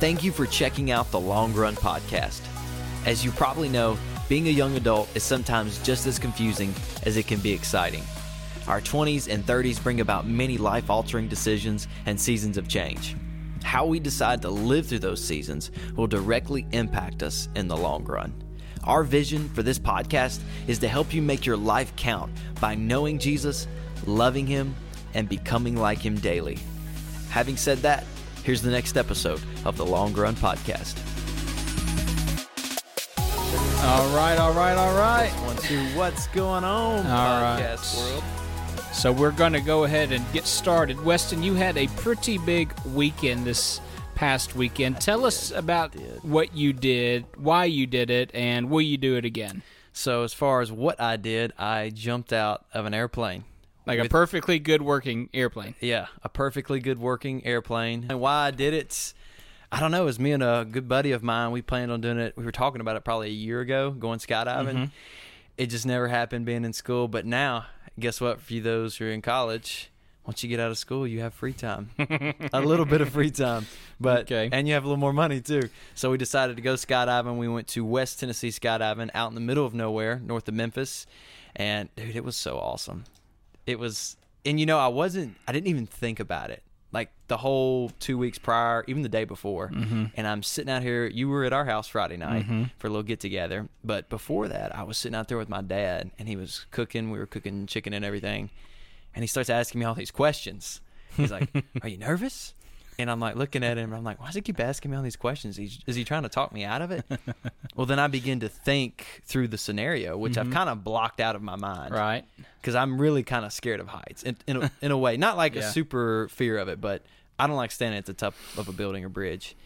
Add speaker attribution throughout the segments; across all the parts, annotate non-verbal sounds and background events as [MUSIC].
Speaker 1: Thank you for checking out the Long Run Podcast. As you probably know, being a young adult is sometimes just as confusing as it can be exciting. Our 20s and 30s bring about many life altering decisions and seasons of change. How we decide to live through those seasons will directly impact us in the long run. Our vision for this podcast is to help you make your life count by knowing Jesus, loving Him, and becoming like Him daily. Having said that, here's the next episode of the Long Run Podcast.
Speaker 2: All right, all right, all right.
Speaker 1: One, two, what's going on,
Speaker 2: All right.
Speaker 1: podcast world?
Speaker 2: So we're going to go ahead and get started. Weston, you had a pretty big weekend this past weekend. Tell us about what you did, why you did it, and will you do it again?
Speaker 1: So, as far as what I did, I jumped out of an airplane.
Speaker 2: Like a perfectly good working airplane.
Speaker 1: Yeah, a perfectly good working airplane. And why I did it, I don't know. It was me and a good buddy of mine. We planned on doing it. We were talking about it probably a year ago, going skydiving. Mm-hmm. It just never happened being in school. But now, guess what? For you those who are in college, once you get out of school, you have free time, [LAUGHS] a little bit of free time, but
Speaker 2: Okay.
Speaker 1: and you have a little more money too. So we decided to go skydiving. We went to West Tennessee skydiving, out in the middle of nowhere, north of Memphis, and dude, it was so awesome it was and you know i wasn't i didn't even think about it. Like the whole two weeks prior even the day before mm-hmm. and i'm sitting out here you were at our house friday night mm-hmm. for a little get together. But before that i was sitting out there with my dad and he was cooking we were cooking chicken and everything and he starts asking me all these questions. He's like [LAUGHS] are you nervous and I'm like looking at him. I'm like, why does he keep asking me all these questions? He's, is he trying to talk me out of it? [LAUGHS] well, then I begin to think through the scenario, which I've mm-hmm. kind of blocked out of my mind
Speaker 2: Right.
Speaker 1: because I'm really kind of scared of heights in, in, a, [LAUGHS] in a way. Not like
Speaker 2: Yeah.
Speaker 1: a super fear of it, but I don't like standing at the top of a building or bridge.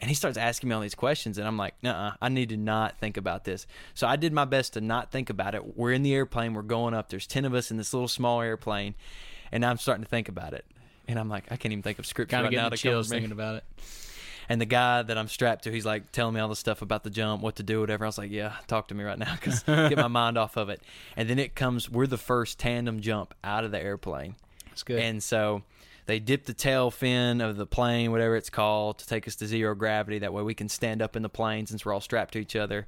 Speaker 1: And he starts asking me all these questions, and I'm like, nah, I need to not think about this. So I did my best to not think about it. We're in the airplane, we're going up. There's 10 of us in this little small airplane, and I'm starting to think about it. And I'm like, I can't even think of scripture
Speaker 2: Kind of
Speaker 1: right now to
Speaker 2: the chills thinking about it.
Speaker 1: And the guy that I'm strapped to, he's like telling me all the stuff about the jump, what to do, whatever. I was like, yeah, talk to me right now because [LAUGHS] get my mind off of it. And then it comes, we're the first tandem jump out of the airplane.
Speaker 2: That's good.
Speaker 1: And so they dip the tail fin of the plane, whatever it's called, to take us to zero gravity. That way we can stand up in the plane since we're all strapped to each other.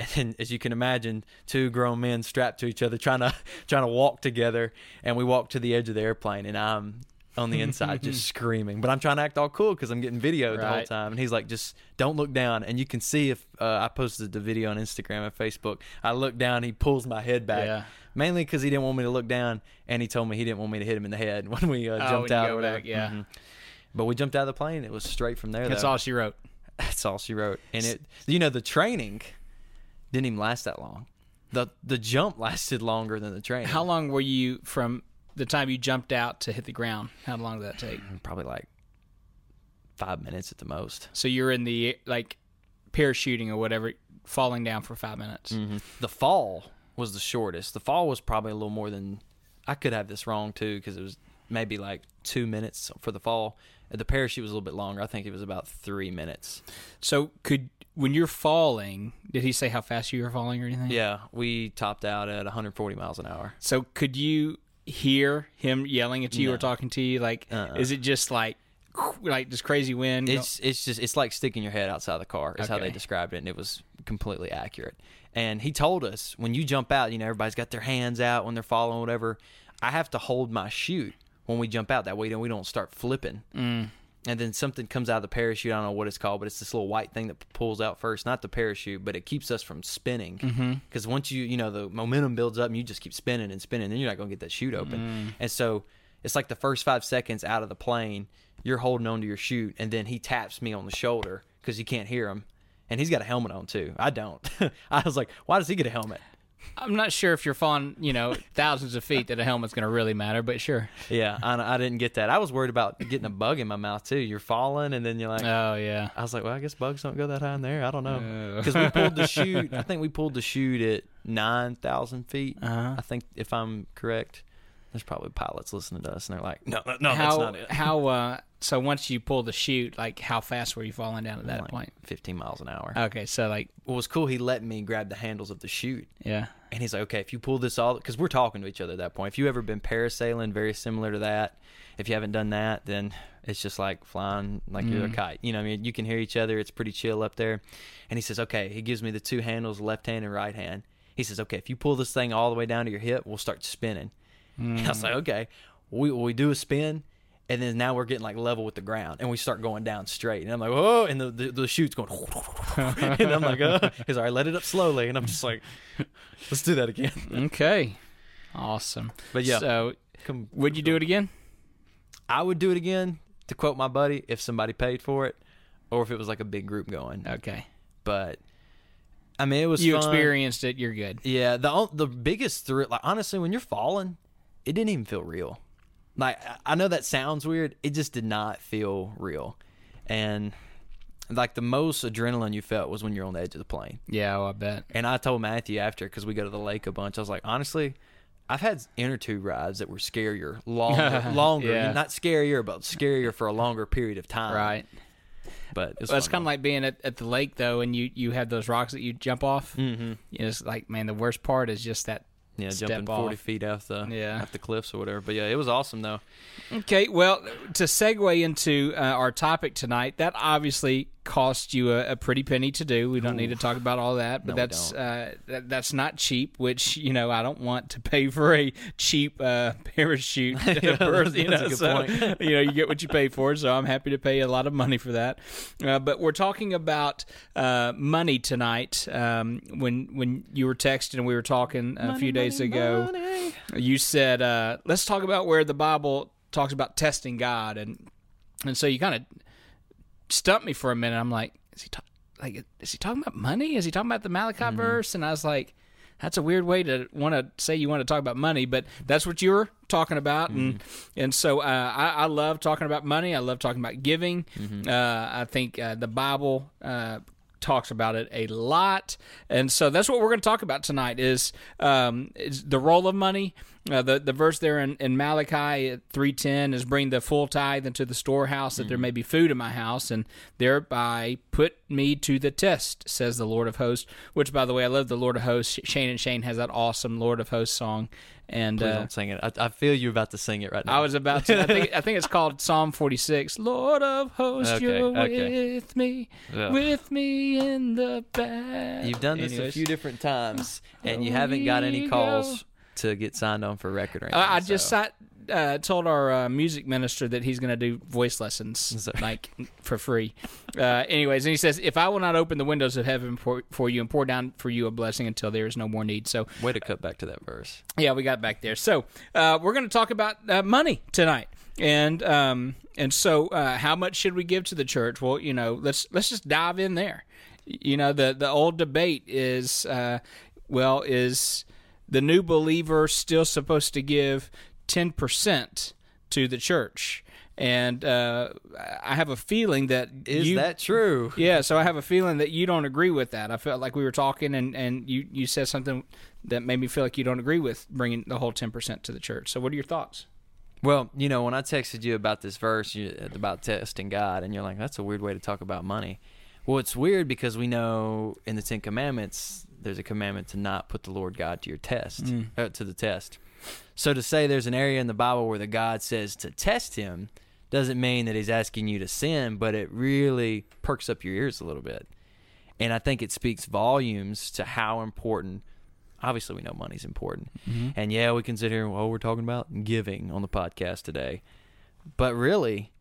Speaker 1: And then, as you can imagine, two grown men strapped to each other, trying to [LAUGHS] trying to walk together. And we walk to the edge of the airplane, and I'm on the inside just [LAUGHS] screaming. But I'm trying to act all cool because I'm getting videoed the whole
Speaker 2: Right.
Speaker 1: time. And he's like, just don't look down. And you can see if uh, I posted the video on Instagram and Facebook. I look down, he pulls my head back.
Speaker 2: Yeah.
Speaker 1: Mainly because he didn't want me to look down, and he told me he didn't want me to hit him in the head [LAUGHS] when we uh,
Speaker 2: Oh,
Speaker 1: jumped
Speaker 2: when you
Speaker 1: out.
Speaker 2: go
Speaker 1: or whatever.
Speaker 2: back, yeah.
Speaker 1: Mhm. But we jumped out of the plane. It was straight from there.
Speaker 2: That's
Speaker 1: though.
Speaker 2: all she wrote. [LAUGHS]
Speaker 1: That's all she wrote. And it, you know, the training didn't even last that long. the The jump lasted longer than the training.
Speaker 2: How long were you from the time you jumped out to hit the ground? How long did that take?
Speaker 1: Mm, probably like five minutes at the most.
Speaker 2: So you're in the like parachuting or whatever, falling down for five minutes. Mm-hmm.
Speaker 1: The fall was the shortest. The fall was probably a little more than. I could have this wrong too because it was maybe like two minutes for the fall. Uh, the parachute was a little bit longer. I think it was about three minutes.
Speaker 2: So could when you're falling, did he say how fast you were falling or anything?
Speaker 1: Yeah, we topped out at 140 miles an hour.
Speaker 2: So could you hear him yelling at you
Speaker 1: No.
Speaker 2: or talking to you? Like,
Speaker 1: Uh-uh.
Speaker 2: is it just like, like this crazy wind?
Speaker 1: It's it's just it's like sticking your head outside the car is how they described it, and it was completely accurate. And he told us when you jump out, you know everybody's got their hands out when they're falling, whatever. I have to hold my chute when we jump out. That way, then we don't start flipping. Mm. And then something comes out of the parachute. I don't know what it's called, but it's this little white thing that pulls out first. Not the parachute, but it keeps us from spinning. Mm-hmm. Because once you, you know, the momentum builds up and you just keep spinning and spinning, then you're not going to get that chute open. Mm. And so it's like the first five seconds out of the plane, you're holding onto your chute, and then he taps me on the shoulder because you can't hear him. And he's got a helmet on too. I don't. [LAUGHS] I was like, why does he get a helmet?
Speaker 2: I'm not sure if you're falling, you know, thousands of feet that a helmet's going to really matter, but sure.
Speaker 1: Yeah, I, I didn't get that. I was worried about getting a bug in my mouth too. You're falling, and then you're like,
Speaker 2: Oh yeah.
Speaker 1: I was like, well, I guess bugs don't go that high in there. I don't know
Speaker 2: Oh.
Speaker 1: because we pulled the [LAUGHS] chute. I think we pulled the chute at nine thousand feet.
Speaker 2: Uh-huh.
Speaker 1: I think if I'm correct. There's probably pilots listening to us, and they're like, no, no, no that's not it.
Speaker 2: how uh so once you pull the chute, like how fast were you falling down at that
Speaker 1: Like
Speaker 2: point?
Speaker 1: 15 miles an hour.
Speaker 2: Okay, so like
Speaker 1: what was cool, he let me grab the handles of the chute,
Speaker 2: yeah.
Speaker 1: And he's like, okay, if you pull this all, because we're talking to each other at that point. If you ever been parasailing, very similar to that. If you haven't done that, then it's just like flying like you're a mm. kite. You know, what I mean, you can hear each other. It's pretty chill up there. And he says, okay, he gives me the two handles, left hand and right hand. He says, okay, if you pull this thing all the way down to your hip, we'll start spinning. Mm. And [LAUGHS] I was like, okay, we we do a spin. And then now we're getting like level with the ground, and we start going down straight. And I'm like, whoa! And the the, the chute's going, [LAUGHS] and I'm like, oh. He's all right, let it up slowly. And I'm just like, let's do that again.
Speaker 2: Okay. Awesome.
Speaker 1: But yeah.
Speaker 2: So,
Speaker 1: Come,
Speaker 2: would you do it again?
Speaker 1: I would do it again to quote my buddy if somebody paid for it, or if it was like a big group going.
Speaker 2: Okay.
Speaker 1: But I mean, it was
Speaker 2: You
Speaker 1: fun.
Speaker 2: experienced it. You're good.
Speaker 1: Yeah, the the biggest thrill, like honestly, when you're falling, it didn't even feel real. Like I- know that sounds weird, it just did not feel real, and like the most adrenaline you felt was when you're on the edge of the plane.
Speaker 2: Yeah, oh, I bet.
Speaker 1: And I told Matthew after because we go to the lake a bunch. I was like, honestly, I've had inner tube rides that were scarier, longer, [LAUGHS] longer,
Speaker 2: Yeah.
Speaker 1: not scarier, but scarier for a longer period of time.
Speaker 2: Right.
Speaker 1: But it's
Speaker 2: Well, it's kind of like being at, at the lake though, and you you have those rocks that you jump off.
Speaker 1: mm-hmm.
Speaker 2: You know, it's like man, the worst part is just that.
Speaker 1: Yeah, jumping forty feet off the
Speaker 2: Yeah.
Speaker 1: off the cliffs or whatever. But yeah, it was awesome though.
Speaker 2: Okay, well, to segue into uh, our topic tonight, that obviously cost you a, a pretty penny to do. We don't need to talk about all that, but
Speaker 1: No,
Speaker 2: that's uh, that, that's not cheap. Which you know, I don't want to pay for a cheap uh, [LAUGHS] parachute. [LAUGHS]
Speaker 1: Yeah, [LAUGHS]
Speaker 2: birth, you
Speaker 1: that's
Speaker 2: know,
Speaker 1: a good
Speaker 2: so,
Speaker 1: point.
Speaker 2: you know, you get what you pay for. So I'm happy to pay a lot of money for that. Uh, but we're talking about uh, money tonight. Um, when when you were texting and we were talking a few days ago you said uh, let's talk about where the bible talks about testing god and and so you kind of stumped me for a minute i'm like is he ta- like is he talking about money is he talking about the malachi
Speaker 1: Mm-hmm.
Speaker 2: verse and i was like that's a weird way to want to say you want to talk about money, but that's what you were talking about, and
Speaker 1: Mm-hmm.
Speaker 2: and so uh, I, I love talking about money. I love talking about giving.
Speaker 1: Mm-hmm.
Speaker 2: Uh, I think uh, the Bible uh, talks about it a lot, and so that's what we're going to talk about tonight. Is um, is the role of money. Uh, the the verse there in, in Malachi at three ten is bring the full tithe into the storehouse that there may be food in my house and thereby put me to the test, says the Lord of hosts. Which by the way, I love the Lord of hosts. Shane and Shane has that awesome Lord of hosts song, and
Speaker 1: Please
Speaker 2: uh,
Speaker 1: don't sing it. I, I feel you about to sing it right now.
Speaker 2: I was about to. I think [LAUGHS] I think it's called Psalm forty six. Lord of hosts,
Speaker 1: Okay,
Speaker 2: you're
Speaker 1: okay.
Speaker 2: with me,
Speaker 1: Yeah.
Speaker 2: with me in the back.
Speaker 1: You've done this a few different times, and you haven't got any calls to get signed on for record or anything.
Speaker 2: I, I just
Speaker 1: so.
Speaker 2: sat, uh, told our uh, music minister that he's going to do voice lessons like [LAUGHS] for free. Uh, anyways, and he says, "If I will not open the windows of heaven for, for you and pour down for you a blessing until there is no more need." So
Speaker 1: way to cut back to that verse.
Speaker 2: yeah, we got back there. So uh, we're going to talk about uh, money tonight, and um, and so uh, how much should we give to the church? Well, you know, let's let's just dive in there. You know, the the old debate is, uh, well, is the new believer still supposed to give ten percent to the church? And uh, I have a feeling that
Speaker 1: Is
Speaker 2: you,
Speaker 1: that true?
Speaker 2: yeah, so I have a feeling that you don't agree with that. I felt like we were talking, and, and you, you said something that made me feel like you don't agree with bringing the whole ten percent to the church. So, what are your thoughts?
Speaker 1: Well, you know, when I texted you about this verse you, about testing God, and you're like, "That's a weird way to talk about money." Well, it's weird because we know in the Ten Commandments there's a commandment to not put the Lord God to your test,
Speaker 2: Mm.
Speaker 1: uh, to the test. So to say there's an area in the Bible where the God says to test Him doesn't mean that He's asking you to sin, but it really perks up your ears a little bit, and I think it speaks volumes to how important. Obviously, we know money's important, mm-hmm. and yeah, we consider well, we're talking about giving on the podcast today, but really,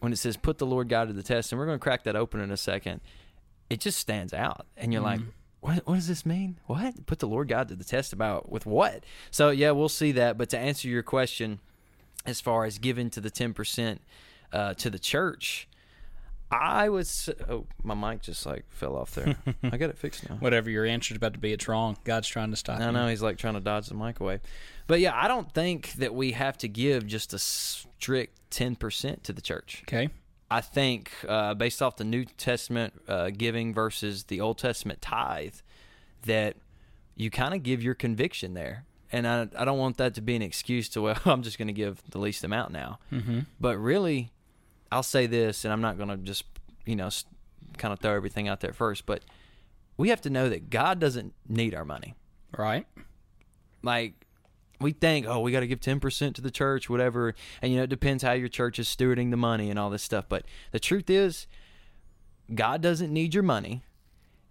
Speaker 1: when it says put the Lord God to the test, and we're going to crack that open in a second, it just stands out, and you're mm-hmm. like, what, what does this mean? What? Put the Lord God to the test about with what? So yeah, we'll see that. But to answer your question, as far as giving to the ten percent uh, to the church, I would. oh, my mic just like fell off there. [LAUGHS] I got it fixed now.
Speaker 2: Whatever your answer's about to be, it's wrong. God's trying to stop
Speaker 1: I
Speaker 2: you.
Speaker 1: know he's like trying to dodge the mic away. But yeah, I don't think that we have to give just a strict 10% to the church.
Speaker 2: Okay.
Speaker 1: I think uh, based off the New Testament uh, giving versus the Old Testament tithe, that you kind of give your conviction there. And I, I don't want that to be an excuse to, well, [LAUGHS] I'm just going to give the least amount now.
Speaker 2: Mm-hmm.
Speaker 1: But really, I'll say this, and I'm not going to just, you know, kind of throw everything out there first, but we have to know that God doesn't need our money.
Speaker 2: Right.
Speaker 1: like we think, oh, we got to give 10% to the church, whatever. And, you know, it depends how your church is stewarding the money and all this stuff. But the truth is, God doesn't need your money.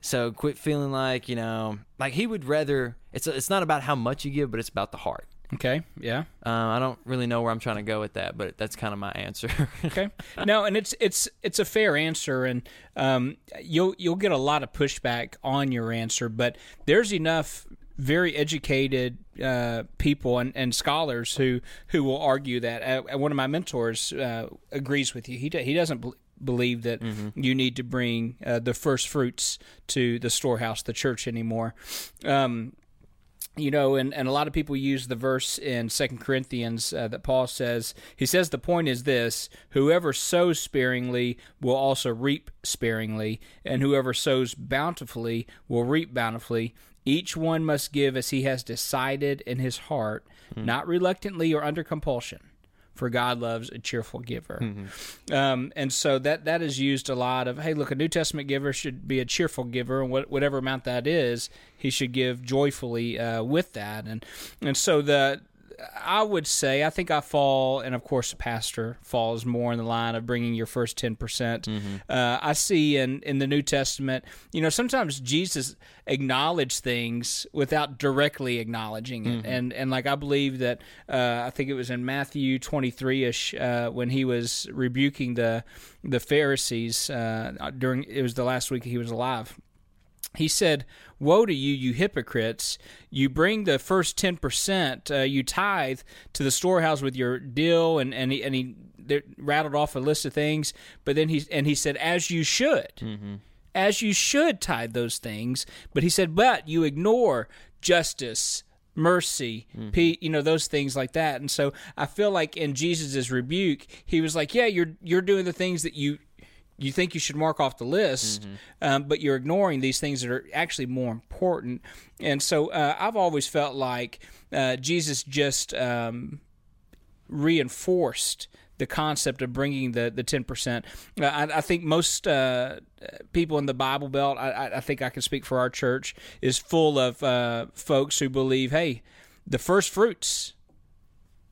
Speaker 1: So quit feeling like, you know, like He would rather, it's, it's not about how much you give, but it's about the heart.
Speaker 2: Okay. Yeah.
Speaker 1: Um, I don't really know where I'm trying to go with that, but that's kind of my answer. [LAUGHS]
Speaker 2: okay. No, and it's it's it's a fair answer, and um, you'll you'll get a lot of pushback on your answer, but there's enough very educated uh, people and, and scholars who who will argue that. Uh, one of my mentors uh, agrees with you. He he doesn't. Bl- believe that mm-hmm. you need to bring uh, the first fruits to the storehouse, the church anymore. Um, you know, and, and a lot of people use the verse in Second Corinthians uh, that Paul says. He says the point is this: whoever sows sparingly will also reap sparingly, and whoever sows bountifully will reap bountifully. Each one must give as he has decided in his heart, mm. not reluctantly or under compulsion for God loves a cheerful giver. Mm-hmm. Um, and so that that is used a lot of, hey, look, a New Testament giver should be a cheerful giver, and what, whatever amount that is, he should give joyfully uh, with that. And and so the I would say I think I fall, and of course, the pastor falls more in the line of bringing your first ten percent. Mm-hmm. Uh, I see in in the New Testament, you know, sometimes Jesus acknowledged things without directly acknowledging it, mm-hmm. and and like I believe that uh, I think it was in Matthew twenty three ish uh, when he was rebuking the the Pharisees uh, during it was the last week he was alive he said, Woe to you, you hypocrites! You bring the first 10%, uh, you tithe to the storehouse with your dill, and, and he, and he rattled off a list of things, but then he, and he said, As you should. Mm-hmm. As you should tithe those things. But he said, But you ignore justice, mercy, mm-hmm. you know, those things like that. And so I feel like in Jesus' rebuke, he was like, Yeah, you're you're doing the things that you you think you should mark off the list, mm-hmm. um, but you're ignoring these things that are actually more important. And so uh, I've always felt like uh, Jesus just um, reinforced the concept of bringing the the ten percent. Uh, I, I, think most uh, people in the Bible Belt, I, I, think I can speak for our church, is full of uh, folks who believe, hey, the first fruits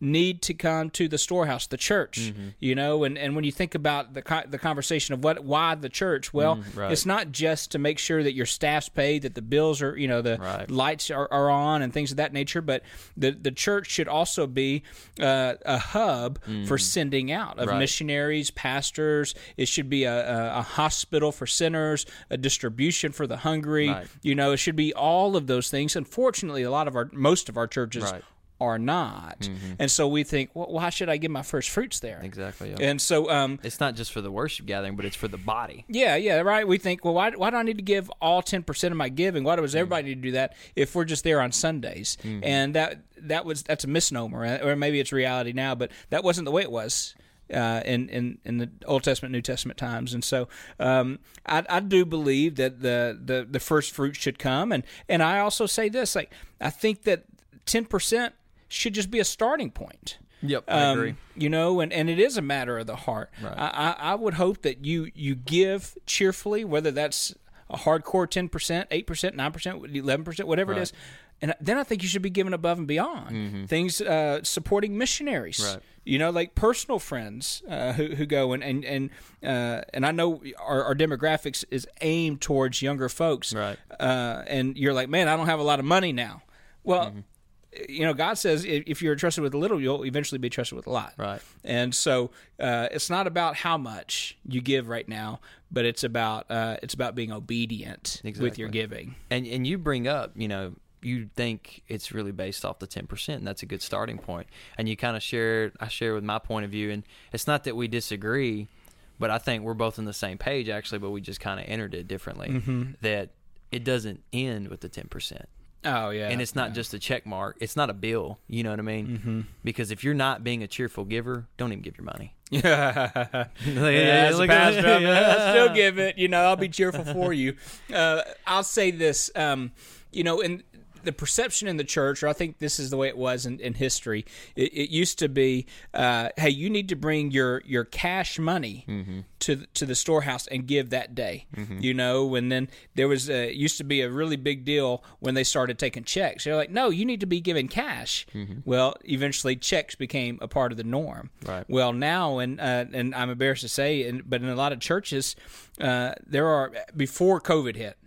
Speaker 2: need to come to the storehouse, the church. Mm-hmm. You know, and, and when you think about the the conversation of what why the church, well, mm, right. it's not just to make sure that your staff's paid, that the bills are, you know, the right. lights are, are on and things of that nature. But the the church should also be uh, a hub mm. for sending out of right. missionaries, pastors. It should be a, a, a, hospital for sinners, a distribution for the hungry. You know, it should be all of those things. Unfortunately, a lot of our most of our churches are not. Mm-hmm. And so we think, well, why should I give my first fruits there?
Speaker 1: Exactly. Yeah.
Speaker 2: And so um,
Speaker 1: it's not just for the worship gathering, but it's for the body.
Speaker 2: Yeah, yeah, right. We think, well, why, why do I need to give all 10% of my giving? Why does everybody mm-hmm. need to do that if we're just there on Sundays? Mm-hmm. And that that was that's a misnomer, or maybe it's reality now, but that wasn't the way it was. Uh, in, in in the Old Testament, New Testament times, and so um, I, I do believe that the, the the first fruit should come, and and I also say this, like I think that ten percent should just be a starting point.
Speaker 1: Yep, I um, agree.
Speaker 2: You know, and, and it is a matter of the heart. Right. I, I would hope that you you give cheerfully, whether that's a hardcore ten percent, eight percent, nine percent, eleven percent, whatever right. it is. And then I think you should be giving above and beyond mm-hmm. things uh, supporting missionaries. Right. You know, like personal friends uh, who who go and and and uh, and I know our, our, demographics is aimed towards younger folks.
Speaker 1: Right.
Speaker 2: Uh, and you're like, man, I don't have a lot of money now. Well, mm-hmm you know, God says if you're trusted with a little, you'll eventually be trusted with a lot.
Speaker 1: Right.
Speaker 2: And so uh, it's not about how much you give right now, but it's about uh, it's about being obedient exactly. with your giving.
Speaker 1: And and you bring up, you know, you think it's really based off the 10% and that's a good starting point and you kind of share i share with my point of view and it's not that we disagree but i think we're both on the same page actually but we just kind of entered it differently mm-hmm. that it doesn't end with the 10%
Speaker 2: Oh yeah,
Speaker 1: and it's not
Speaker 2: yeah.
Speaker 1: just a check mark. It's not a bill. You know what I mean? Mm-hmm. Because if you're not being a cheerful giver, don't even give your money. [LAUGHS]
Speaker 2: Yeah, [LAUGHS] yeah, look pastor, at yeah. I still [LAUGHS] give it. You know, I'll be cheerful for you. Uh, I'll say this. Um, you know, and the perception in the church, or I think this is the way it was in, in history. It, it used to be, uh, hey, you need to bring your your cash money to the, to the storehouse and give that day. You know, and then there was uh, used to be a really big deal when they started taking checks. They're like, no, you need to be giving cash. Well, eventually checks became a part of the norm.
Speaker 1: Right.
Speaker 2: Well, now, and uh, and I'm embarrassed to say, and, but in a lot of churches, uh, there are before COVID hit,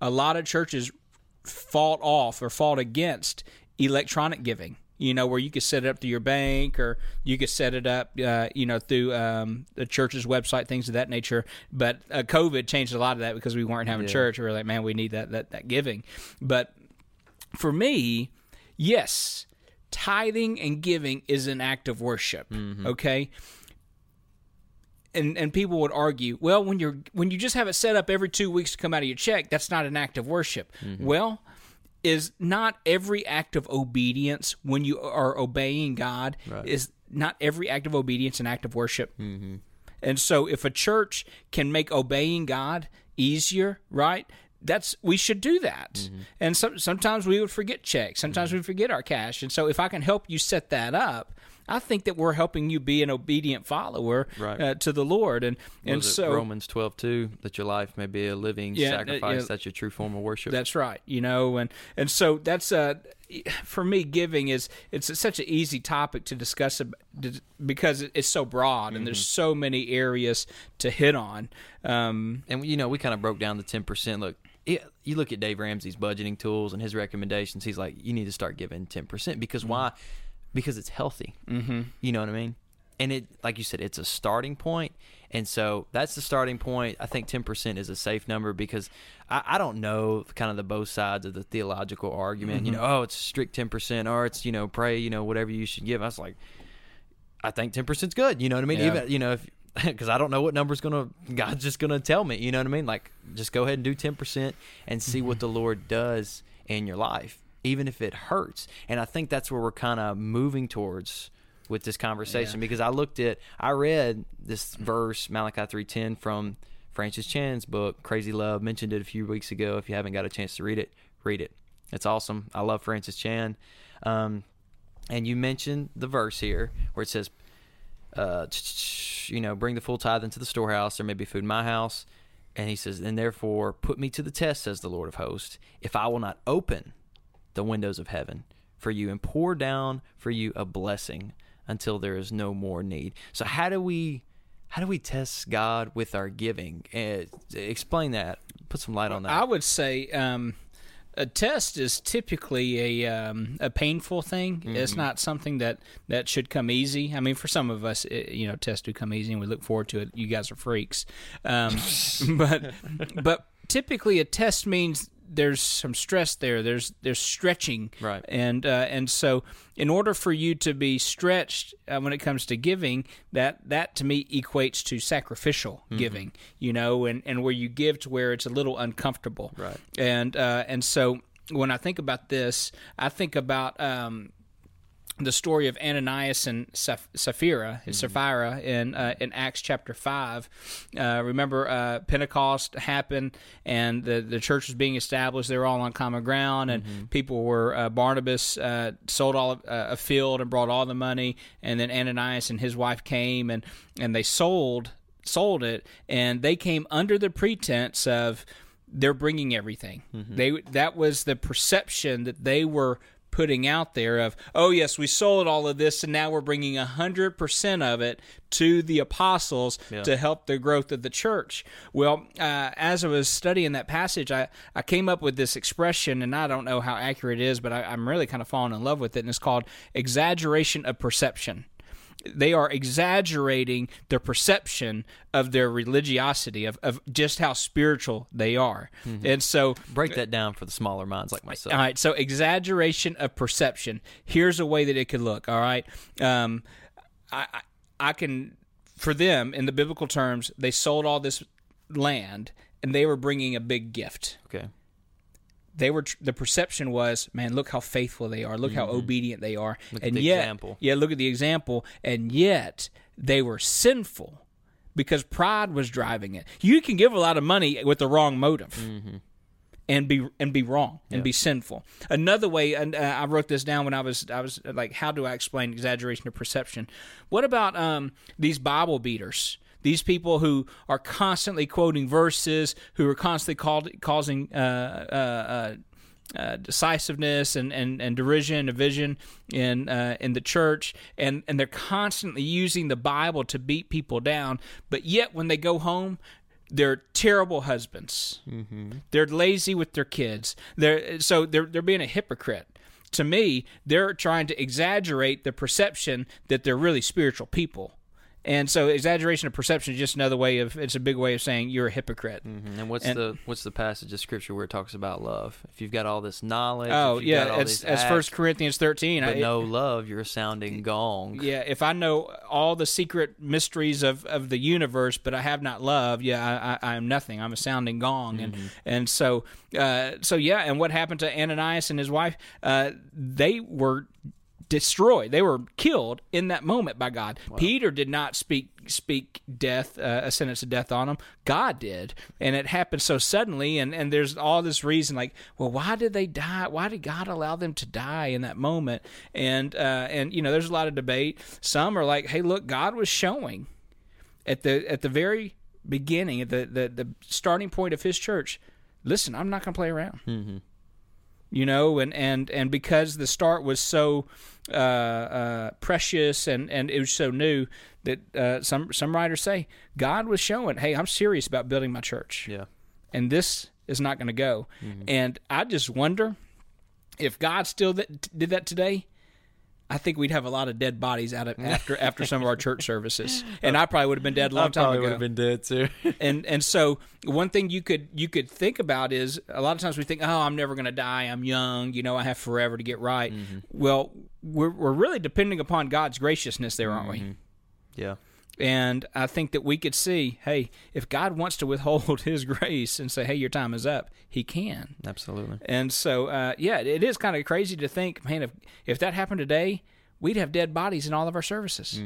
Speaker 2: a lot of churches fought off or fought against electronic giving. You know, where you could set it up through your bank, or you could set it up, uh, you know, through um, the church's website, things of that nature. But uh, COVID changed a lot of that because we weren't having church. We were like, man, we need that that that giving. But for me, yes, tithing and giving is an act of worship. Okay. And, and people would argue, well, when you're when you just have it set up every two weeks to come out of your check, that's not an act of worship. Mm-hmm. Well, is not every act of obedience when you are obeying God is not every act of obedience an act of worship. Mm-hmm. And so, if a church can make obeying God easier, right? That's we should do that. Mm-hmm. And some, sometimes we would forget checks. Sometimes we forget our cash. And so, if I can help you set that up, I think that we're helping you be an obedient follower
Speaker 1: Right.
Speaker 2: uh, to the Lord. And and
Speaker 1: Was
Speaker 2: so
Speaker 1: Romans twelve two that your life may be a living
Speaker 2: Yeah, uh,
Speaker 1: sacrifice.
Speaker 2: yeah.
Speaker 1: That's your true form of worship.
Speaker 2: That's right. You know, and and so that's uh for me giving is it's such an easy topic to discuss because it's so broad and
Speaker 1: Mm-hmm.
Speaker 2: there's so many areas to hit on. Um,
Speaker 1: and you know we kind of broke down the 10% look it, you look at dave ramsey's budgeting tools and his recommendations he's like you need to start giving 10% because why because it's healthy mm-hmm. you know what i mean and it like you said it's a starting point and so that's the starting point i think 10% is a safe number because i, I don't know kind of the both sides of the theological argument you know oh it's strict 10% or it's you know pray you know whatever you should give i was like I think ten percent's good. You know what I mean?
Speaker 2: Yeah.
Speaker 1: Even you know if [LAUGHS] because I don't know what number's gonna God's just gonna tell me. You know what I mean? Like just go ahead and do ten percent and see what the Lord does in your life, even if it hurts. And I think that's where we're kind of moving towards with this conversation because I looked at I read this verse Malachi three ten from Francis Chan's book Crazy Love. Mentioned it a few weeks ago. If you haven't got a chance to read it, read it. It's awesome. I love Francis Chan. Um, and you mentioned the verse here where it says, uh, you know, bring the full tithe into the storehouse. There may be food in my house. And he says, and therefore put me to the test, says the Lord of hosts, if I will not open the windows of heaven for you and pour down for you a blessing until there is no more need. So how do we how do we test God with our giving? Uh, explain that. Put some light on that.
Speaker 2: I would say um, a test is typically a um, a painful thing.
Speaker 1: Mm-hmm.
Speaker 2: It's not something that, that should come easy. I mean, for some of us, it, you know, tests do come easy, and we look forward to it. You guys are freaks, um, [LAUGHS] but but typically a test means there's some stress there. There's there's stretching,
Speaker 1: Right.
Speaker 2: And uh, and so in order for you to be stretched uh, when it comes to giving, that that to me equates to sacrificial
Speaker 1: Mm-hmm.
Speaker 2: giving. You know, and and where you give to where it's a little uncomfortable,
Speaker 1: Right.
Speaker 2: And uh, and so when I think about this, I think about. Um, the story of Ananias and Sapphira, Sapphira in uh, in Acts chapter five. Uh, remember, uh, Pentecost happened, and the the church was being established. They were all on common ground, and people were. Uh, Barnabas uh, sold all of, uh, a field and brought all the money, and then Ananias and his wife came and and they sold sold it, and they came under the pretense of they're bringing everything. They that was the perception that they were putting out there of oh yes we sold all of this and now we're bringing a hundred percent of it to the apostles to help the growth of the church. Well uh, as i was studying that passage I, I came up with this expression and i don't know how accurate it is but I, i'm really kind of falling in love with it and it's called exaggeration of perception they are exaggerating their perception of their religiosity of, of just how spiritual they are and so
Speaker 1: Break that down for the smaller minds like myself.
Speaker 2: all right, so exaggeration of perception. Here's a way that it could look. All right, um, I, I I can for them in the biblical terms, they sold all this land and they were bringing a big gift.
Speaker 1: Okay.
Speaker 2: They were the perception was, man, look how faithful they are, look how obedient they are,
Speaker 1: Mm-hmm. Look at
Speaker 2: and
Speaker 1: the
Speaker 2: yet,
Speaker 1: example.
Speaker 2: yeah, look at the example, and yet they were sinful because pride was driving it. You can give a lot of money with the wrong motive.
Speaker 1: Mm-hmm.
Speaker 2: and be and be wrong and be sinful. Another way, and uh, I wrote this down when I was I was like, how do I explain exaggeration of perception? What about um, these Bible beaters? These people who are constantly quoting verses, who are constantly called, causing uh, uh, uh, uh, decisiveness and, and, and derision, division in uh, in the church, and and they're constantly using the Bible to beat people down. But yet, when they go home, they're terrible husbands. Mm-hmm. They're lazy with their kids. They're so they're they're being a hypocrite. To me, they're trying to exaggerate the perception that they're really spiritual people. And so, exaggeration of perception is just another way of it's a big way of saying you're a hypocrite.
Speaker 1: Mm-hmm. And what's the what's the passage of scripture where it talks about love? If you've got all this knowledge,
Speaker 2: Oh
Speaker 1: if you've
Speaker 2: yeah,
Speaker 1: got all
Speaker 2: it's
Speaker 1: these
Speaker 2: as First Corinthians thirteen.
Speaker 1: but
Speaker 2: I-
Speaker 1: no love, you're a sounding gong.
Speaker 2: Yeah, if I know all the secret mysteries of, of the universe, but I have not love, yeah, I, I, I am nothing. I'm a sounding gong, and and so uh, so yeah. And what happened to Ananias and his wife? Uh, they were destroyed. They were killed in that moment by God. Peter did not speak speak death, uh, a sentence of death on them. God did, and it happened so suddenly. And and there's all this reason, like, well, why did they die? Why did God allow them to die in that moment? And uh, and you know, there's a lot of debate. Some are like, hey, look, God was showing at the at the very beginning, at the the, the starting point of His church. Listen, I'm not going to play around you know and and and because the start was so uh, uh, precious and and it was so new that uh, some some writers say God was showing, hey, I'm serious about building my church,
Speaker 1: Yeah.
Speaker 2: and this is not going to go. And I just wonder if God still that, did that today. I think we'd have a lot of dead bodies out of after after some of our church services, [LAUGHS] and I probably would have been dead a long time ago.
Speaker 1: Would have been dead too. [LAUGHS]
Speaker 2: and and so one thing you could you could think about is a lot of times we think oh i'm never going to die. I'm young. You know i have forever to get right. Mm-hmm. Well we're, we're really depending upon god's graciousness there aren't we? Mm-hmm.
Speaker 1: Yeah.
Speaker 2: And i think that we could see hey if god wants to withhold [LAUGHS] his grace and say hey your time is up he can
Speaker 1: Absolutely.
Speaker 2: and so uh, yeah it is kind of crazy to think man if if that happened today we'd have dead bodies in all of our services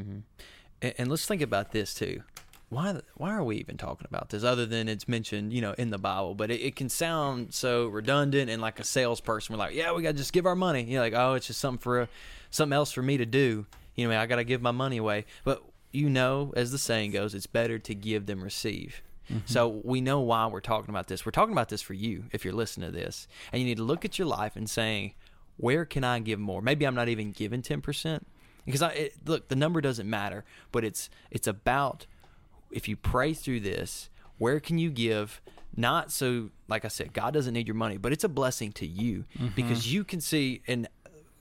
Speaker 1: And, and let's think about this too. Why why are we even talking about this other than it's mentioned, you know, in the Bible? But it, it can sound so redundant and like a salesperson. We're like, yeah, we got to just give our money. You're like, oh, it's just something for a, something else for me to do. You know, I got to give my money away. But you know, as the saying goes, it's better to give than receive. Mm-hmm. So we know why we're talking about this. We're talking about this for you if you're listening to this, and you need to look at your life and saying, where can I give more? Maybe I'm not even giving ten percent because I it, look the number doesn't matter, but it's it's about if you pray through this, where can you give? Not so, like I said, God doesn't need your money, but it's a blessing to you mm-hmm. because you can see. And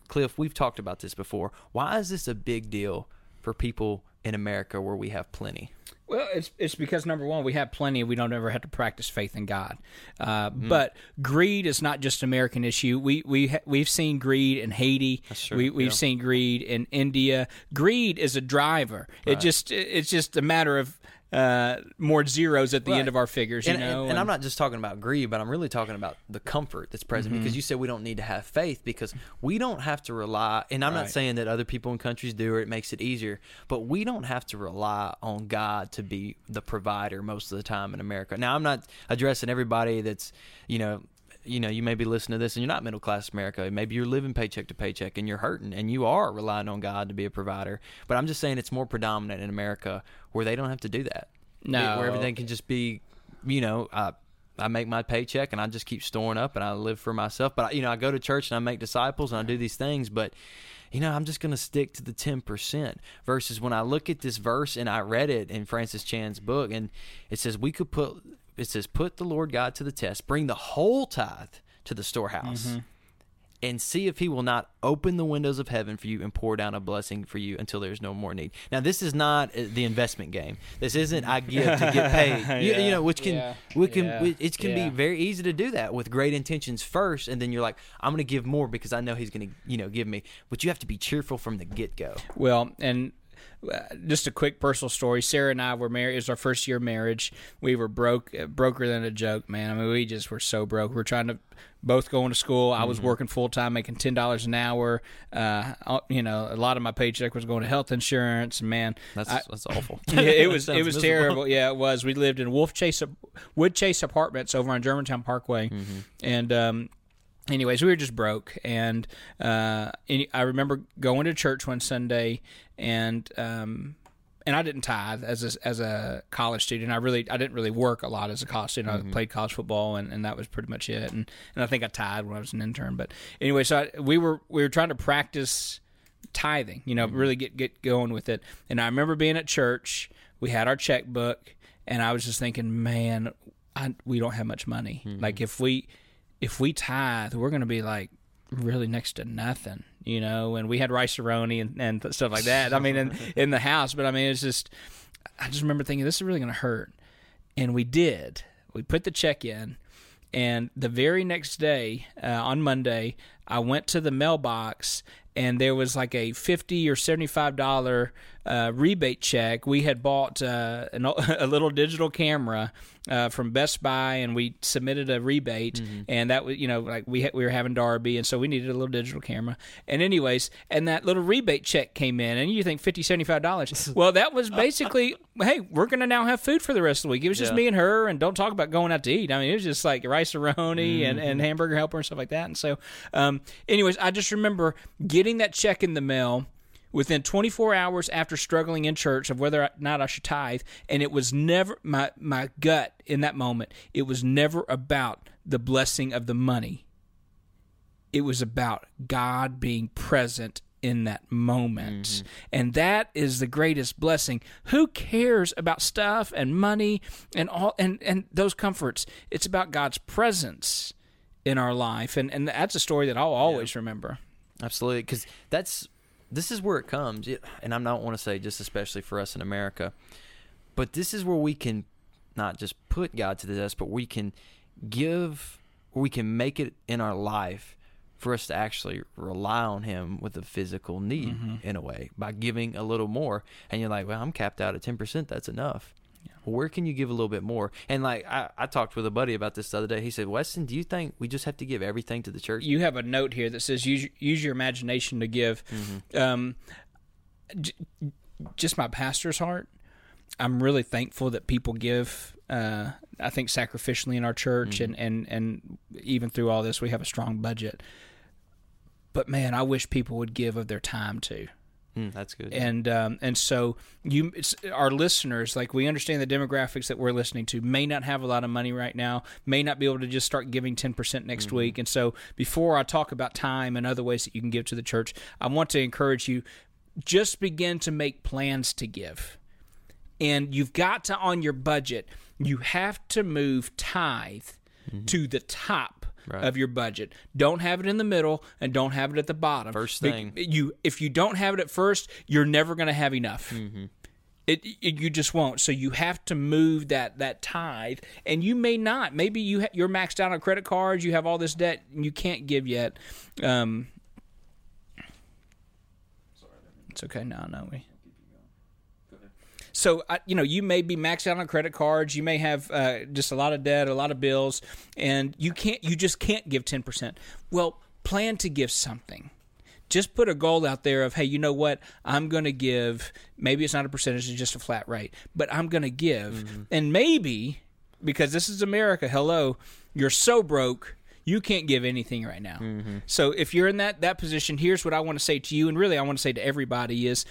Speaker 1: Cliff, we've talked about this before. Why is this a big deal for people in America where we have plenty?
Speaker 2: Well, it's it's because number one, we have plenty. We don't ever have to practice faith in God. Uh, But greed is not just an American issue. We we ha- we've seen greed in Haiti.
Speaker 1: true,
Speaker 2: We we've
Speaker 1: yeah.
Speaker 2: seen greed in India. Greed is a driver. It just it's just a matter of uh, more zeros at the end of our figures. You
Speaker 1: and,
Speaker 2: know,
Speaker 1: and, and I'm not just talking about greed, but I'm really talking about the comfort that's present
Speaker 2: Mm-hmm.
Speaker 1: because you said we don't need to have faith because we don't have to rely. And I'm not saying that other people in countries do or it makes it easier, but we don't have to rely on God to be the provider most of the time in America. Now, I'm not addressing everybody that's, you know, you know, you may be listening to this and you're not middle class America. Maybe you're living paycheck to paycheck and you're hurting and you are relying on God to be a provider. But I'm just saying it's more predominant in America where they don't have to do that.
Speaker 2: No.
Speaker 1: Where everything can just be, you know, I, I make my paycheck and I just keep storing up and I live for myself. But, you know, I go to church and I make disciples and I do these things. But, you know, I'm just going to stick to the 10% versus when I look at this verse and I read it in Francis Chan's book and it says we could put, it says, put the Lord God to the test, bring the whole tithe to the storehouse. And see if he will not open the windows of heaven for you and pour down a blessing for you until there's no more need. Now, this is not uh, the investment game. This isn't I give to get [LAUGHS] paid. You, you know, which can
Speaker 2: Yeah.
Speaker 1: we can
Speaker 2: Yeah.
Speaker 1: it can
Speaker 2: Yeah.
Speaker 1: be very easy to do that with great intentions first, and then you're like, I'm going to give more because I know he's going to you know give me. But you have to be cheerful from the get go.
Speaker 2: Well, and just a quick personal story. Sarah and I were married. It was our first year of marriage. We were broke, uh, broker than a joke, man. I mean, we just were so broke. We are trying to both going to school. I was working full time, making ten dollars an hour. Uh, you know, a lot of my paycheck was going to health insurance. Man,
Speaker 1: That's
Speaker 2: I-
Speaker 1: that's awful. [LAUGHS]
Speaker 2: yeah, it was [LAUGHS] it was
Speaker 1: miserable.
Speaker 2: terrible. Yeah, it was. We lived in Wolf Chase Wood Chase Apartments over on Germantown Parkway,
Speaker 1: Mm-hmm.
Speaker 2: and um, anyways, we were just broke. And uh, any- I remember going to church one Sunday, and um, and I didn't tithe as a, as a college student. I really I didn't really work a lot as a college student.
Speaker 1: Mm-hmm.
Speaker 2: I played college football, and, and that was pretty much it. And and I think I tithed when I was an intern. But anyway, so I, we were we were trying to practice tithing, you know, really get get going with it. And I remember being at church, we had our checkbook, and I was just thinking, man, I, we don't have much money. Like if we if we tithe, we're going to be like really next to nothing, you know. And we had rice and, and stuff like that. I mean, in [LAUGHS] in the house, but I mean, it's just I just remember thinking this is really going to hurt, and we did. We put the check in, and the very next day uh, on Monday, I went to the mailbox and there was like a fifty or seventy-five dollar uh, rebate check. We had bought uh, an, [LAUGHS] a little digital camera uh, from Best Buy, and we submitted a rebate, and that was you know like we had, we were having Darby, and so we needed a little digital camera. And anyways, and that little rebate check came in, and you think 50 dollars. [LAUGHS] Well, that was basically hey, we're gonna now have food for the rest of the week. It was just
Speaker 1: Yeah.
Speaker 2: me and her, and don't talk about going out to eat. I mean, it was just like Rice-A-Roni and, and hamburger helper and stuff like that. And so, um, anyways, I just remember getting that check in the mail within 24 hours after struggling in church of whether or not I should tithe, and it was never my my gut in that moment. It was never about the blessing of the money. It was about God being present in that moment. Mm-hmm. And that is the greatest blessing. Who cares about stuff and money and all and, and those comforts? It's about God's presence in our life. And and that's a story that I'll always remember.
Speaker 1: Absolutely, because that's this is where it comes, and I don't want to say just especially for us in America, but this is where we can not just put God to the test, but we can give, we can make it in our life for us to actually rely on Him with a physical need mm-hmm. in a way by giving a little more. And you're like, well, I'm capped out at ten percent. That's enough. Well, where can you give a little bit more? And like I, I talked with a buddy about this the other day. He said, Weston, do you think we just have to give everything to the church?
Speaker 2: You have a note here that says use use your imagination to give. Um, j- just my pastor's heart. I'm really thankful that people give. Uh, I think sacrificially in our church, and, and and even through all this, we have a strong budget. But man, I wish people would give of their time too
Speaker 1: Mm, that's good.
Speaker 2: and um, and so you our listeners like we understand the demographics that we're listening to may not have a lot of money right now may not be able to just start giving 10% next week. And so before i talk about time and other ways that you can give to the church i want to encourage you just begin to make plans to give. And you've got to on your budget you have to move tithe to the top
Speaker 1: Right.
Speaker 2: of your budget. Don't have it in the middle and don't have it at the bottom.
Speaker 1: First thing.
Speaker 2: you if you don't have it at first you're never going to have enough. It, it you just won't. So you have to move that that tithe. And you may not. Maybe you ha- you're maxed out on credit cards you have all this debt and you can't give yet. Um it's okay. No no we so I, you know you may be maxed out on credit cards you may have uh, just a lot of debt a lot of bills and you can't you just can't give 10% well plan to give something. Just put a goal out there of hey you know what? I'm going to give maybe it's not a percentage it's just a flat rate but i'm going to give and maybe because this is america hello you're so broke you can't give anything right now. So if you're in that that position here's what i want to say to you and really i want to say to everybody is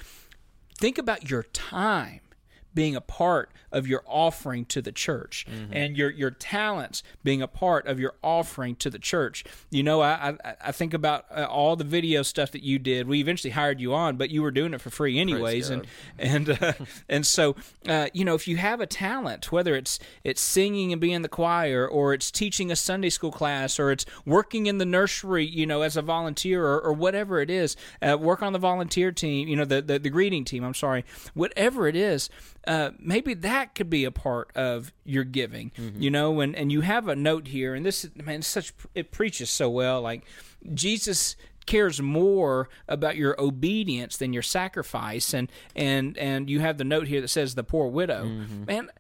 Speaker 2: think about your time being a part of your offering to the church and your your talents being a part of your offering to the church. You know i i, I think about uh, all the video stuff that you did. We eventually hired you on but you were doing it for free anyways. And [LAUGHS] and uh, and so uh, you know if you have a talent whether it's it's singing and being in the choir or it's teaching a sunday school class or it's working in the nursery you know as a volunteer or, or whatever it is uh, work on the volunteer team you know the, the the greeting team i'm sorry whatever it is uh, maybe that could be a part of your giving, you know, and, and you have a note here, and this man, such it preaches so well. Like Jesus cares more about your obedience than your sacrifice. And and and you have the note here that says the poor widow.
Speaker 1: Mm-hmm.
Speaker 2: Man,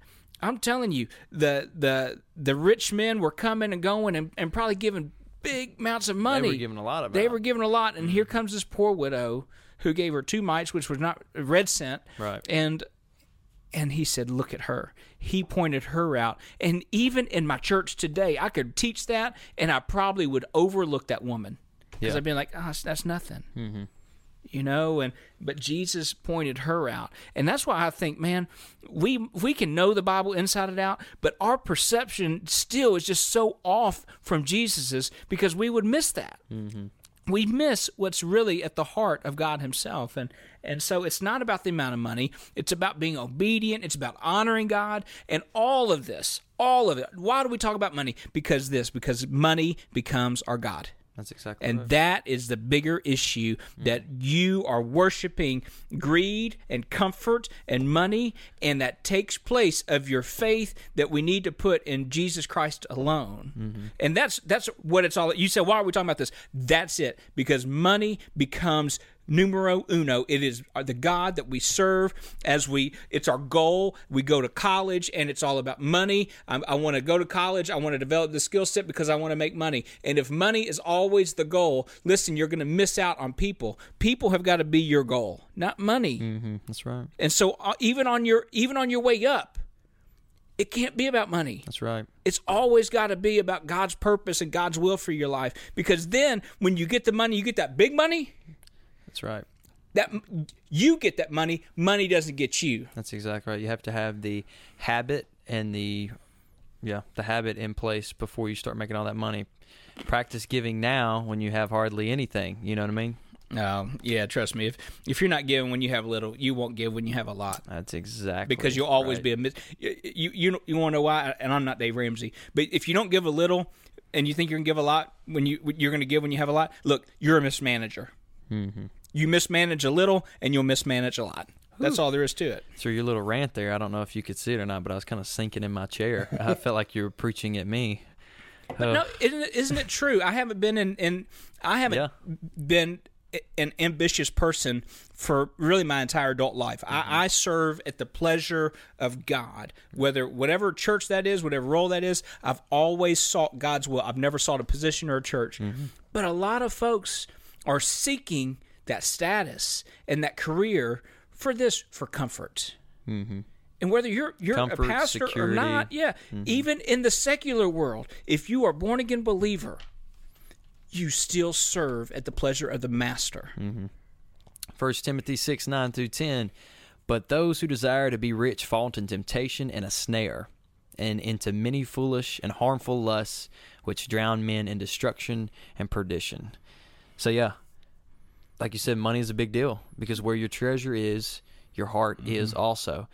Speaker 2: I'm telling you, the the the rich men were coming and going and, and probably giving big amounts of money.
Speaker 1: They were giving a lot of
Speaker 2: They were giving a lot, and here comes this poor widow who gave her two mites, which was not red cent.
Speaker 1: Right.
Speaker 2: And and he said, "Look at her." He pointed her out, and even in my church today, I could teach that, and I probably would overlook that woman because
Speaker 1: Yeah.
Speaker 2: I'd be like, Oh, that's- nothing." Mm-hmm. You know, and but Jesus pointed her out, and that's why I think, man, we we can know the Bible inside and out, but our perception still is just so off from Jesus's because we would miss that we miss what's really at the heart of God Himself. And and so it's not about the amount of money. It's about being obedient. It's about honoring God and all of this. All of it. Why do we talk about money? Because this, because money becomes our God.
Speaker 1: That's exactly
Speaker 2: And
Speaker 1: right.
Speaker 2: that is the bigger issue that mm. you are worshiping greed and comfort and money, and that takes place of your faith that we need to put in Jesus Christ alone. Mm-hmm. And that's that's what it's all. You said, why are we talking about this? That's it, because money becomes numero uno. It is the God that we serve as we. It's our goal. We go to college, and it's all about money. I, I want to go to college. I want to develop the skill set because I want to make money. And if money is always the goal, listen, you're going to miss out on people. People have got to be your goal, not money.
Speaker 1: Mhm, That's right.
Speaker 2: And so, uh, even on your even on your way up, it can't be about money.
Speaker 1: That's right.
Speaker 2: It's always got to be about God's purpose and God's will for your life. Because then, when you get the money, you get that big money.
Speaker 1: That's right.
Speaker 2: That you get that money. Money doesn't get you.
Speaker 1: That's exactly right. You have to have the habit and the yeah, the habit in place before you start making all that money. Practice giving now when you have hardly anything. You know what I mean?
Speaker 2: No, yeah, trust me. If if you're not giving when you have little, you won't give when you have a lot.
Speaker 1: That's exactly
Speaker 2: Because you'll always
Speaker 1: right.
Speaker 2: be a mis- you you you, you want to know why? And I'm not Dave Ramsey, but if you don't give a little and you think you're gonna give a lot when you you're gonna give when you have a lot, look, you're a mismanager.
Speaker 1: Mm-hmm.
Speaker 2: You mismanage a little, and you'll mismanage a lot. That's all there is to it.
Speaker 1: Through your little rant there, I don't know if you could see it or not, but I was kind of sinking in my chair. [LAUGHS] I felt like you were preaching at me.
Speaker 2: But no, isn't it, isn't it true? I haven't been in, in I haven't
Speaker 1: Yeah.
Speaker 2: been an ambitious person for really my entire adult life. I, I serve at the pleasure of God, whether whatever church that is, whatever role that is. I've always sought God's will. I've never sought a position or a church. But a lot of folks are seeking that status and that career for this for comfort. Mm-hmm. And whether you're you're
Speaker 1: Comfort,
Speaker 2: a pastor or not, yeah, mm-hmm. even in the secular world, if you are a born again believer, you still serve at the pleasure of the master. Mm-hmm.
Speaker 1: First Timothy six nine through ten. But those who desire to be rich fall into temptation and a snare, and into many foolish and harmful lusts, which drown men in destruction and perdition. So yeah, like you said, money is a big deal because where your treasure is, your heart mm-hmm. is also.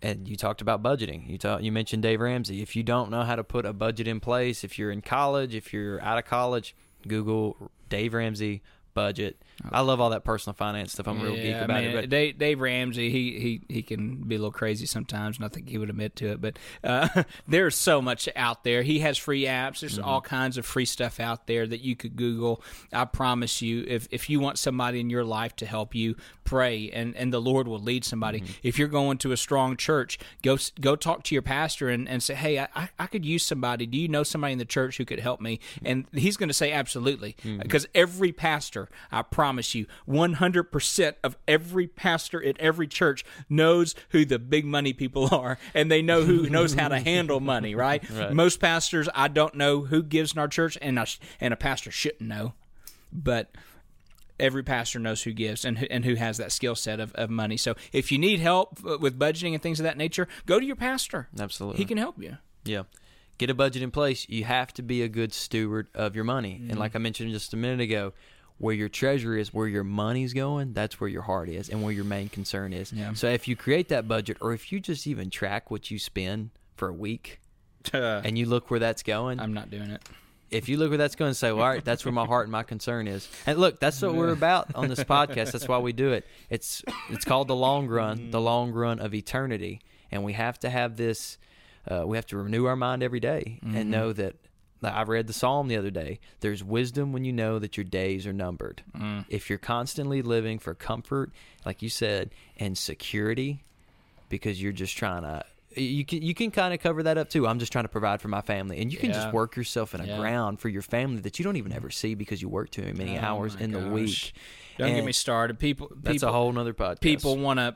Speaker 1: And you talked about budgeting. You talk, you mentioned Dave Ramsey. If you don't know how to put a budget in place, if you're in college, if you're out of college, Google Dave Ramsey budget. I love all that personal finance stuff. I'm a real geek
Speaker 2: Yeah, I
Speaker 1: about
Speaker 2: mean,
Speaker 1: it. But
Speaker 2: Dave, Dave Ramsey, he, he he can be a little crazy sometimes, and I think he would admit to it. But uh, [LAUGHS] there's so much out there. He has free apps. There's
Speaker 1: Mm-hmm.
Speaker 2: all kinds of free stuff out there that you could Google. I promise you, if if you want somebody in your life to help you, pray, and, and the Lord will lead somebody.
Speaker 1: Mm-hmm.
Speaker 2: If you're going to a strong church, go go talk to your pastor and, and say, hey, I, I- could use somebody. Do you know somebody in the church who could help me? And he's going to say absolutely,
Speaker 1: Mm-hmm.
Speaker 2: because every pastor, I promise you, 100% of every pastor at every church knows who the big money people [LAUGHS] are, and they know who knows how to handle money. [LAUGHS] Right? Most pastors, I don't know who gives in our church, and sh- and a pastor shouldn't know, but every pastor knows who gives and who, and who has that skill set of, of money. So if you need help uh, with budgeting and things of that nature, go to your pastor.
Speaker 1: absolutely.
Speaker 2: He can help you.
Speaker 1: Yeah. Get a budget in place. You have to be a good steward of your money. And like I mentioned just a minute ago, where your treasure is, where your money's going, that's where your heart is and where your main concern is.
Speaker 2: Yeah.
Speaker 1: So if you create that budget or if you just even track what you spend for a week [LAUGHS] and you look where that's going,
Speaker 2: I'm not doing it.
Speaker 1: if you look where that's going and say, well, all right, that's where my heart and my concern is. And look, that's what we're about on this [LAUGHS] podcast. That's why we do it. It's it's called the long run, the long run of eternity, and we have to have this. Uh, we have to renew our mind every day and know that I read the psalm the other day. There's wisdom when you know that your days are numbered.
Speaker 2: Mm.
Speaker 1: If you're constantly living for comfort, like you said, and security, because you're just trying to. You can you can kind of cover that up too. I'm just trying to provide for my family, and you can
Speaker 2: Yeah.
Speaker 1: just work yourself in a
Speaker 2: Yeah.
Speaker 1: ground for your family that you don't even ever see because you work too many
Speaker 2: Oh
Speaker 1: hours in the week.
Speaker 2: Don't get me started. People,
Speaker 1: That's
Speaker 2: people,
Speaker 1: a whole nother podcast.
Speaker 2: people want to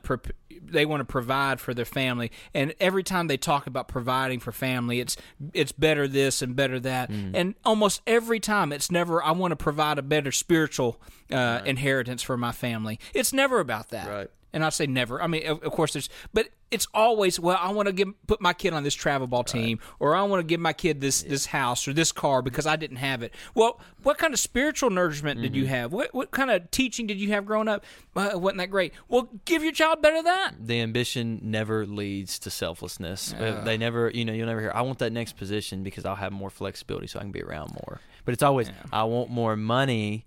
Speaker 2: they want to provide for their family and every time they talk about providing for family it's it's better this and better that
Speaker 1: Mm.
Speaker 2: and almost every time it's never i want to provide a better spiritual uh, inheritance for my family it's never about that
Speaker 1: Right.
Speaker 2: And I say never. I mean, of, of course, there's, but it's always well. I want to give put my kid on this travel ball team, or I want to give my kid this this house or this car because I didn't have it. Well, what kind of spiritual nourishment did
Speaker 1: Mm-hmm.
Speaker 2: you have? What what kind of teaching did you have growing up? Uh, wasn't that great? Well, give your child better than that.
Speaker 1: the ambition never leads to selflessness. Uh, They never, you know, you'll never hear, I want that next position because I'll have more flexibility so I can be around more. But it's always, I want more money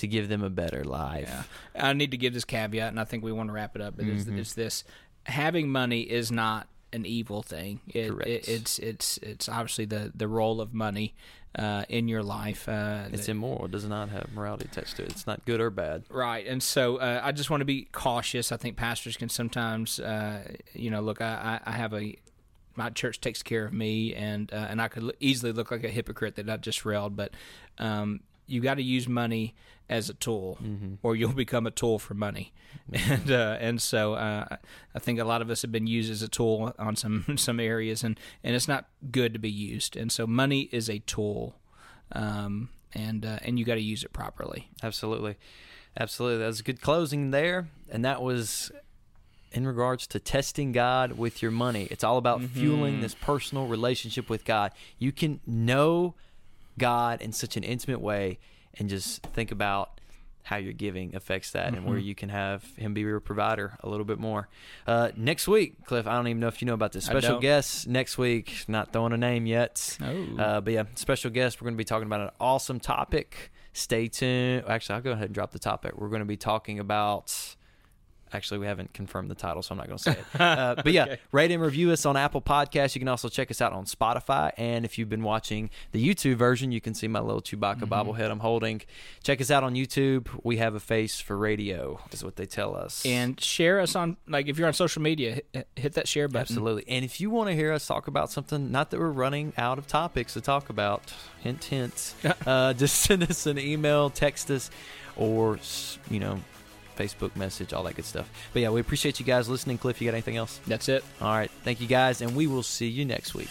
Speaker 1: to give them a better life.
Speaker 2: I need to give this caveat, and I think we want to wrap it up. But it's,
Speaker 1: Mm-hmm.
Speaker 2: it's this: having money is not an evil thing. It,
Speaker 1: Correct.
Speaker 2: it, it's it's it's obviously the the role of money uh, in your life. Uh,
Speaker 1: It's immoral. It does not have morality attached to it. It's not good or bad.
Speaker 2: Right, and so uh, I just want to be cautious. I think pastors can sometimes, uh, you know, look. I, I I have a my church takes care of me, and uh, and I could easily look like a hypocrite that I just railed. But um, you got to use money as a tool, or you'll become a tool for money. [LAUGHS] And uh, and so uh, I think a lot of us have been used as a tool on some [LAUGHS] some areas, and and it's not good to be used. And so money is a tool, um, and uh, and you got to use it properly.
Speaker 1: Absolutely. Absolutely. That was a good closing there. And that was in regards to testing God with your money. It's all about fueling this personal relationship with God. You can know God in such an intimate way and just think about how your giving affects that and where you can have him be your provider a little bit more. Uh, next week, Cliff, I don't even know if you know about this. Special guest next week, not throwing a name yet.
Speaker 2: Oh.
Speaker 1: Uh, but yeah, special guest. We're going to be talking about an awesome topic. Stay tuned. Actually, I'll go ahead and drop the topic. We're going to be talking about. Actually, we haven't confirmed the title, so I'm not going to say it. [LAUGHS] Uh, but yeah, rate and review us on Apple Podcasts. You can also check us out on Spotify. And if you've been watching the YouTube version, you can see my little Chewbacca bobblehead I'm holding. Check us out on YouTube. We have a face for radio, is what they tell us.
Speaker 2: and share us on like if you're on social media hit, hit that share button
Speaker 1: Absolutely. And if you want to hear us talk about something, not that we're running out of topics to talk about, hint, hint, [LAUGHS] uh, just send us an email, text us, or, you know, Facebook message, all that good stuff. But yeah, we appreciate you guys listening. Cliff, you got anything else?
Speaker 2: that's it
Speaker 1: All right. Thank you guys, and we will see you next week.